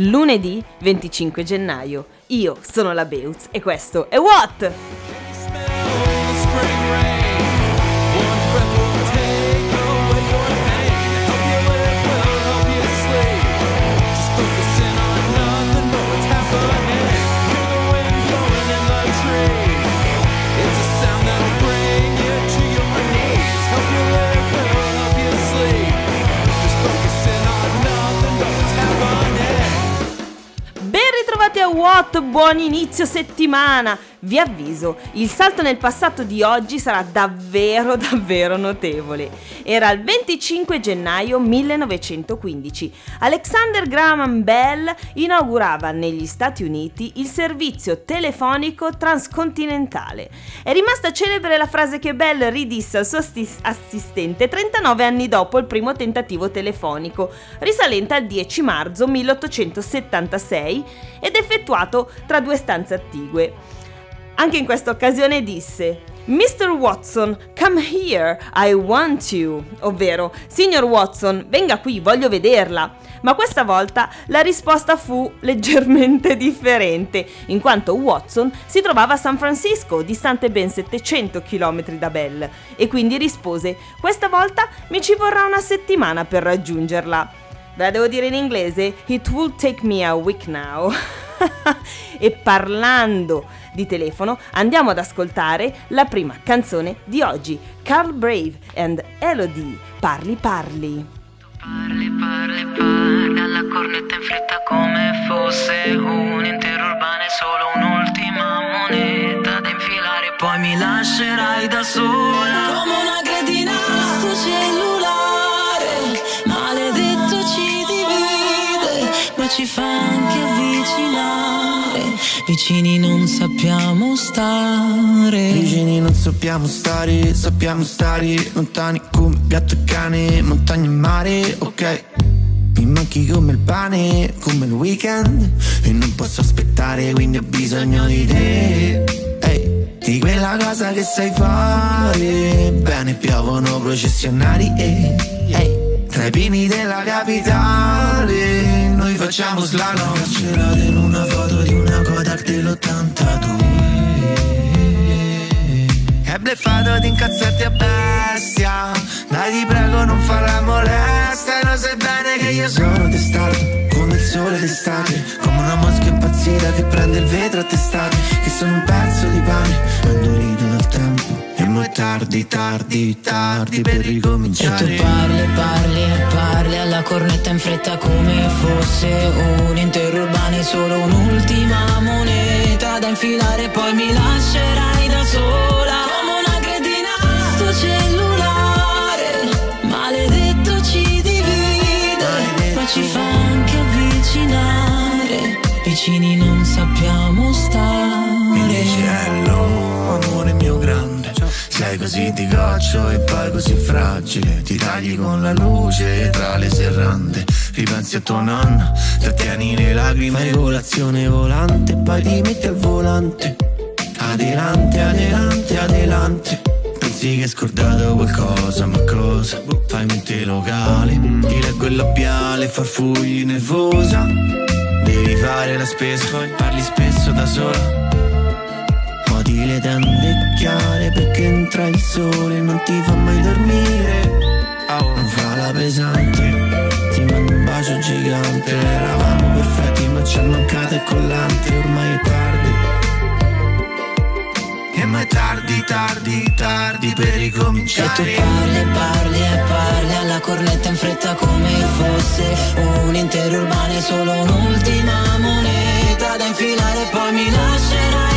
lunedì 25 gennaio. Io sono la Beutz e questo è What? What, buon inizio settimana! Vi avviso, il salto nel passato di oggi sarà davvero davvero notevole. Era il 25 gennaio 1915. Alexander Graham Bell inaugurava negli Stati Uniti il servizio telefonico transcontinentale. È rimasta celebre la frase che Bell ridisse al suo assistente 39 anni dopo il primo tentativo telefonico, risalente al 10 marzo 1876 ed effettuato tra due stanze attigue. Anche in questa occasione disse Mr. Watson, come here, I want you, ovvero Signor Watson, venga qui, voglio vederla. Ma questa volta la risposta fu leggermente differente, in quanto Watson si trovava a San Francisco, distante ben 700 km da Bell, e quindi rispose: Questa volta mi ci vorrà una settimana per raggiungerla. Ve la devo dire in inglese? It will take me a week now. e parlando di telefono andiamo ad ascoltare la prima canzone di oggi, Carl Brave and Elodie, Parli Parli. Parli, parli, parli alla cornetta in fretta come fosse un intero urbano e solo un'ultima moneta da infilare. Poi mi lascerai da sola come una cretina sto cellulare. Ci fa anche avvicinare. Vicini non sappiamo stare. Vicini non sappiamo stare, sappiamo stare. Lontani come gatto e cane, montagna e mare, ok. Mi manchi come il pane, come il weekend. E non posso aspettare, quindi ho bisogno di te. Di quella cosa che sai fare. Bene, piovono processionari Ehi, hey, tra i pini della capitale Noi facciamo slalom Carcerate in una foto di una Kodak dell'82 È bleffato di incazzarti a bestia. Dai ti prego non fare molestia. Lo sai bene che io sono testato Come il sole d'estate. Come una mosca impazzita che prende il vetro a testate. Che sono un pezzo di pane tardi, tardi, tardi per ricominciare. E tu parli, parli parli alla cornetta in fretta come fosse un intero urbano e solo un'ultima moneta da infilare poi mi lascerai da sola così di goccio e poi così fragile. Ti tagli con la luce tra le serrande. Ripensi a tua nonna, trattieni le lacrime. Fai colazione volante poi ti metti al volante. Adelante, adelante, adelante. Pensi che hai scordato qualcosa, ma cosa? Fai mente locale, ti leggo il labiale, farfugli nervosa. Devi fare la spesa, parli spesso da sola tende chiare perché entra il sole non ti fa mai dormire. Non fa la pesante Ti mando un bacio gigante. Eravamo perfetti ma ci è mancato il collante Ormai è tardi. E ma è tardi, tardi, tardi per E tu ricominciare parli, parli e parli alla cornetta in fretta come fosse un intero urbano e solo un'ultima moneta da infilare poi mi lascerai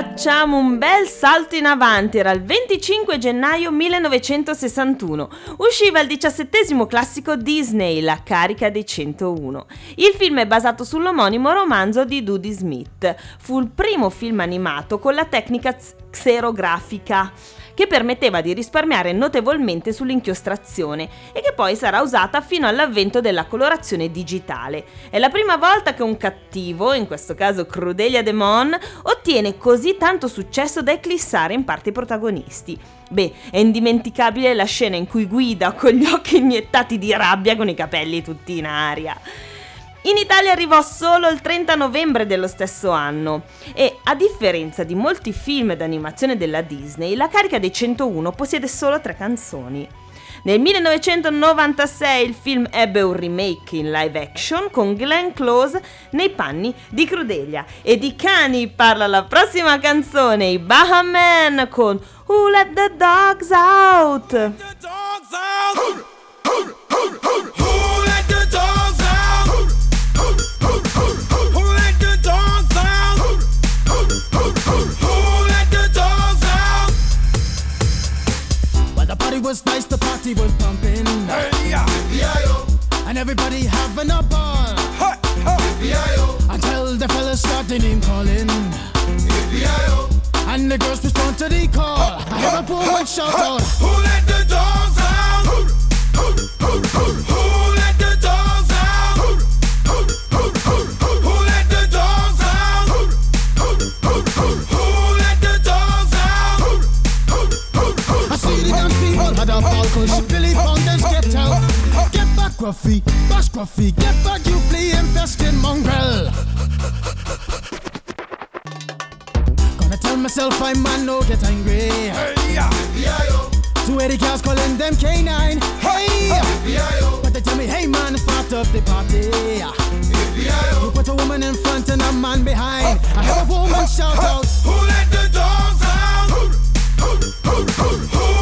Facciamo un bel salto in avanti, era il 25 gennaio 1961. Usciva il diciassettesimo classico Disney, La carica dei 101. Il film è basato sull'omonimo romanzo di Dudie Smith. Fu il primo film animato con la tecnica xerografica che permetteva di risparmiare notevolmente sull'inchiostrazione e che poi sarà usata fino all'avvento della colorazione digitale. È la prima volta che un cattivo, in questo caso Crudelia Demon, ottiene così tanto successo da eclissare in parte i protagonisti. Beh, è indimenticabile la scena in cui guida con gli occhi iniettati di rabbia con i capelli tutti in aria. In Italia arrivò solo il 30 novembre dello stesso anno e, a differenza di molti film d'animazione della Disney, la carica dei 101 possiede solo tre canzoni. Nel 1996 il film ebbe un remake in live action con Glenn Close nei panni di Crudelia e di cani parla la prossima canzone, i Bahaman con Who Let the Dogs Out. Party was pumping. Hey, yeah. And everybody having a ball. Until the fellas start the name calling. And the girls respond to the call. I hear a woman shout out. Who let the dogs out? Who let the dogs had a ball cause Billy Fountains get out. Get back, Gruffy, bash Gruffy, get back, you flea infested mongrel. Gonna tell myself I'm man, no get angry. Hey, yeah. B-I-O. Two eighty cows calling them canine. Hey, B-I-O. but they tell me, hey man, it's part of the party. B-I-O. You put a woman in front and a man behind. I heard a woman shout out, Who let the dogs out? Who let the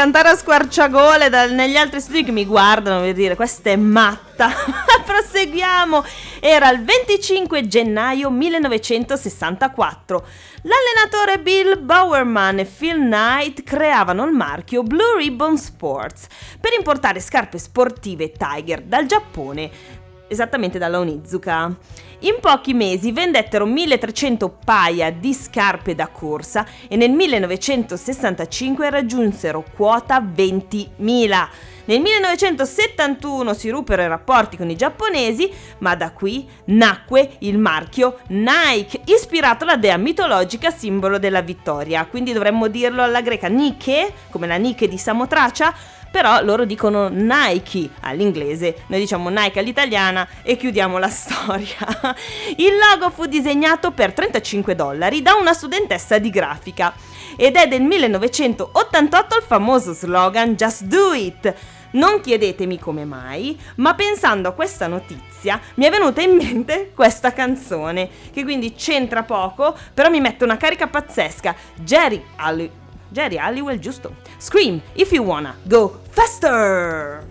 cantare a squarciagole dal- negli altri studi che mi guardano per dire questa è matta. Ma proseguiamo. Era il 25 gennaio 1964. L'allenatore Bill Bowerman e Phil Knight creavano il marchio Blue Ribbon Sports per importare scarpe sportive Tiger dal Giappone esattamente dalla Onizuka. In pochi mesi vendettero 1300 paia di scarpe da corsa e nel 1965 raggiunsero quota 20.000. Nel 1971 si ruppero i rapporti con i giapponesi, ma da qui nacque il marchio Nike, ispirato alla dea mitologica simbolo della vittoria. Quindi dovremmo dirlo alla greca Nike, come la Nike di Samotracia, però loro dicono Nike all'inglese, noi diciamo Nike all'italiana e chiudiamo la storia. Il logo fu disegnato per 35 dollari da una studentessa di grafica ed è del 1988 il famoso slogan Just Do It. Non chiedetemi come mai, ma pensando a questa notizia mi è venuta in mente questa canzone, che quindi c'entra poco, però mi mette una carica pazzesca. Jerry Halli- Jerry Halliwell, giusto? Scream if you wanna go faster!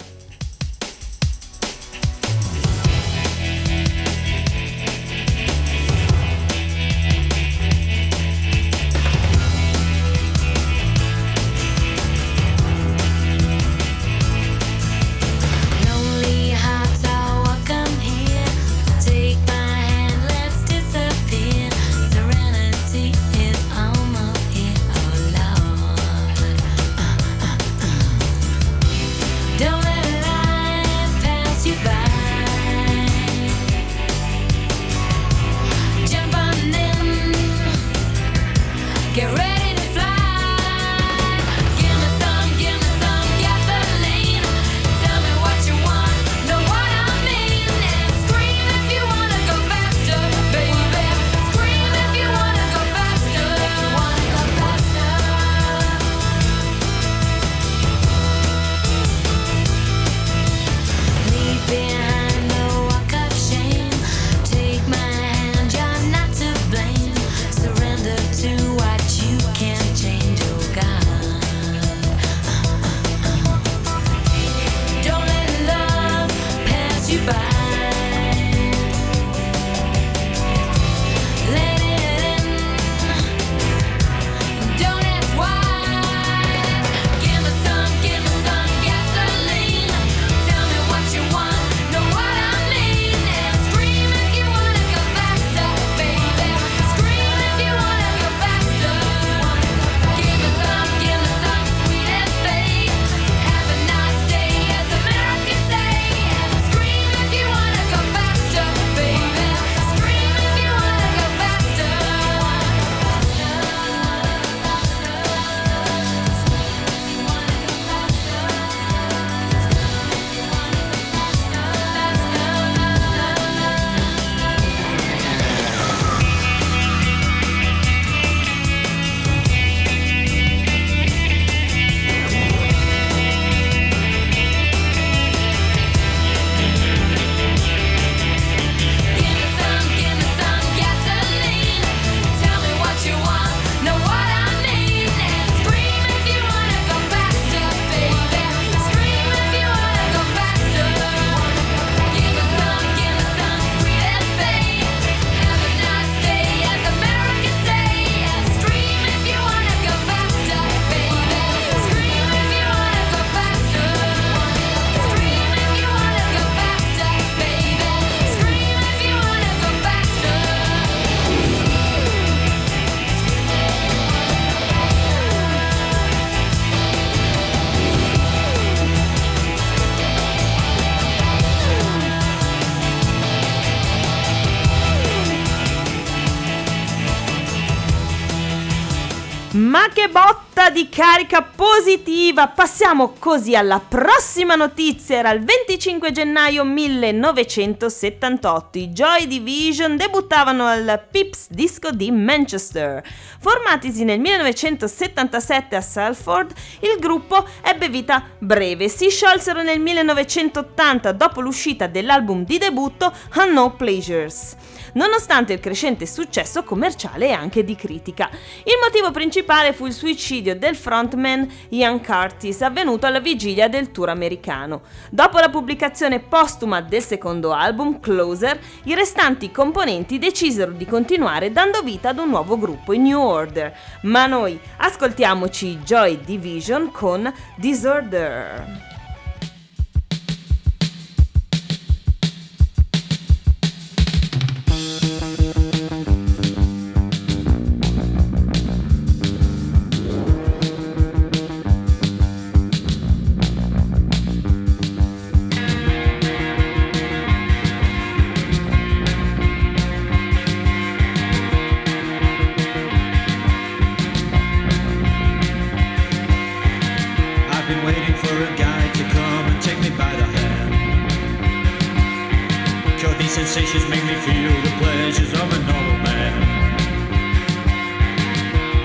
Ma che botta di carica positiva! Passiamo così alla prossima notizia. Era il 25 gennaio 1978. I Joy Division debuttavano al Pips Disco di Manchester. Formatisi nel 1977 a Salford, il gruppo ebbe vita breve. Si sciolsero nel 1980 dopo l'uscita dell'album di debutto A No Pleasures nonostante il crescente successo commerciale e anche di critica. Il motivo principale fu il suicidio del frontman Ian Curtis, avvenuto alla vigilia del tour americano. Dopo la pubblicazione postuma del secondo album, Closer, i restanti componenti decisero di continuare dando vita ad un nuovo gruppo, i New Order. Ma noi ascoltiamoci Joy Division con Disorder.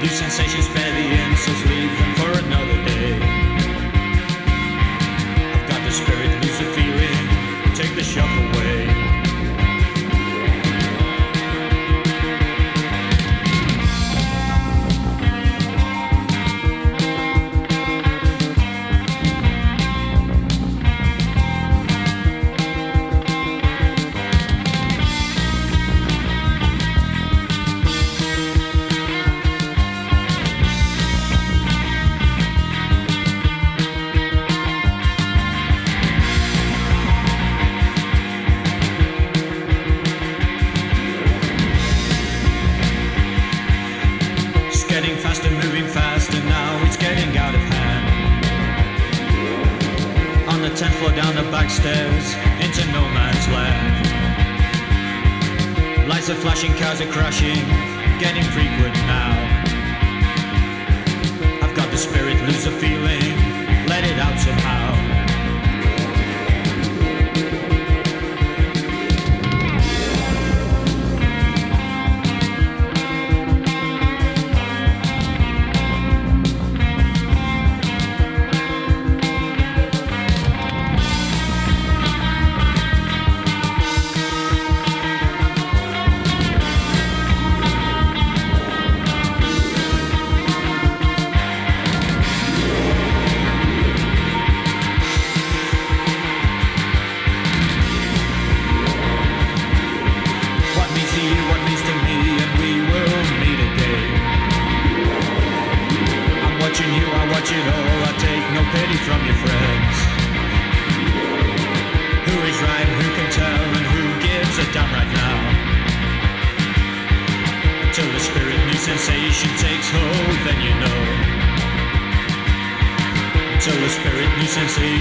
New sensations barely in, so sweet them for another. the tenth floor, down the back stairs, into no man's land. Lights are flashing, cars are crashing, getting frequent now. I've got the spirit, lose the feeling, let it out somehow.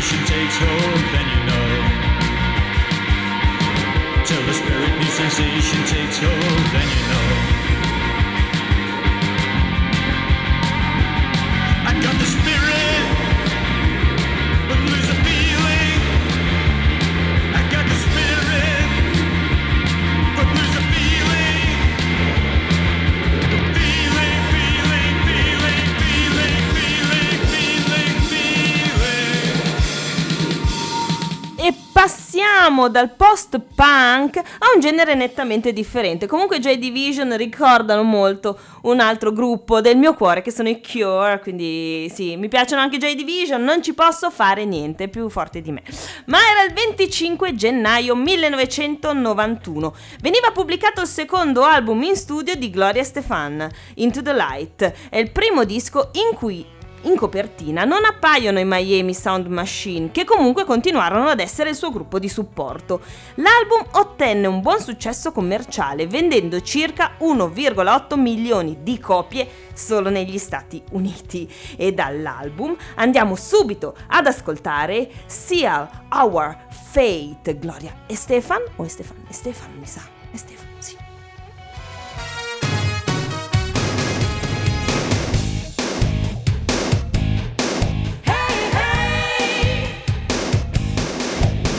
she takes home. Passiamo dal post-punk a un genere nettamente differente. Comunque Joy Division ricordano molto un altro gruppo del mio cuore che sono i Cure, quindi sì, mi piacciono anche Joy Division, non ci posso fare niente, più forte di me. Ma era il 25 gennaio 1991. Veniva pubblicato il secondo album in studio di Gloria Stefan, Into the Light. È il primo disco in cui in copertina non appaiono i Miami Sound Machine, che comunque continuarono ad essere il suo gruppo di supporto. L'album ottenne un buon successo commerciale, vendendo circa 1,8 milioni di copie solo negli Stati Uniti. E dall'album andiamo subito ad ascoltare Seal Our Fate. Gloria e Stefan? O Stefan? Stefan mi sa. Stefan,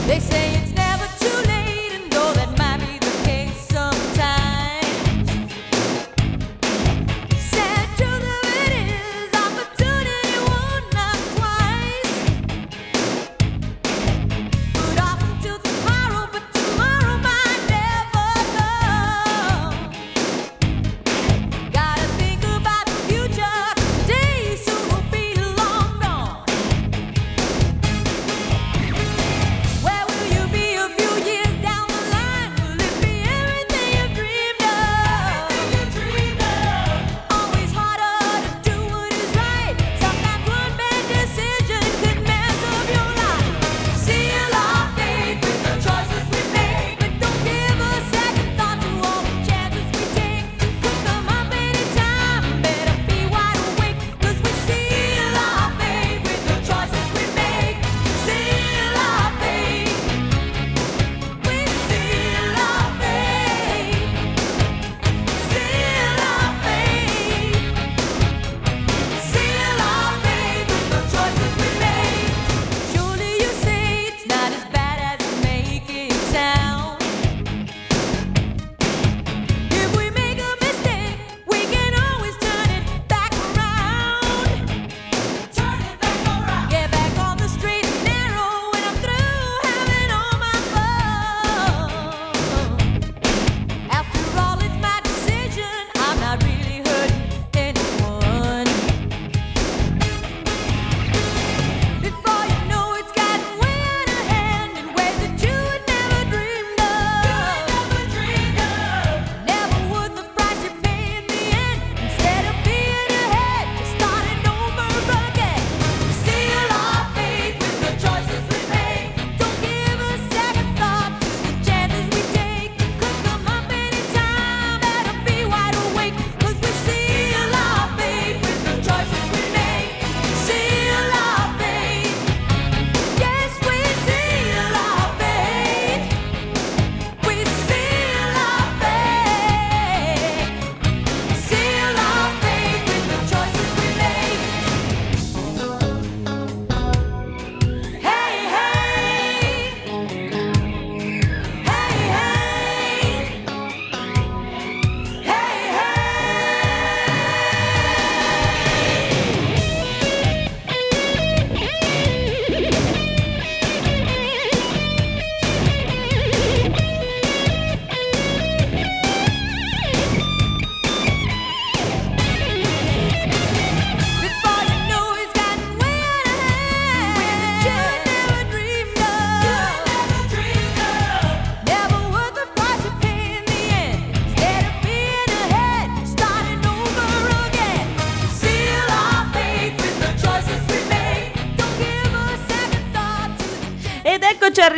They say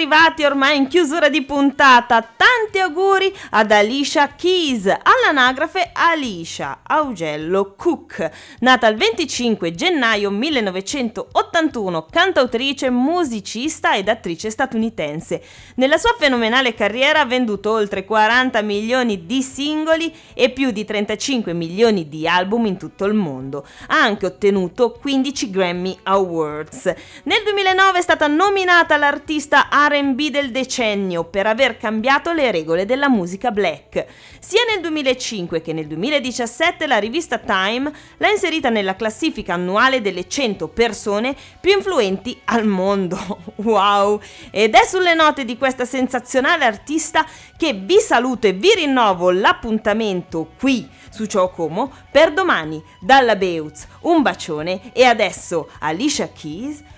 arrivati ormai in chiusura di puntata. Tanti auguri ad Alicia Keys, all'anagrafe Alicia Augello Cook, nata il 25 gennaio 1981, cantautrice, musicista ed attrice statunitense. Nella sua fenomenale carriera ha venduto oltre 40 milioni di singoli e più di 35 milioni di album in tutto il mondo. Ha anche ottenuto 15 Grammy Awards. Nel 2009 è stata nominata all'artista RB del decennio per aver cambiato le regole della musica black. Sia nel 2005 che nel 2017 la rivista Time l'ha inserita nella classifica annuale delle 100 persone più influenti al mondo. Wow! Ed è sulle note di questa sensazionale artista che vi saluto e vi rinnovo l'appuntamento qui su Ciao Como per domani. Dalla Beutz un bacione e adesso Alicia Keys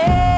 poder.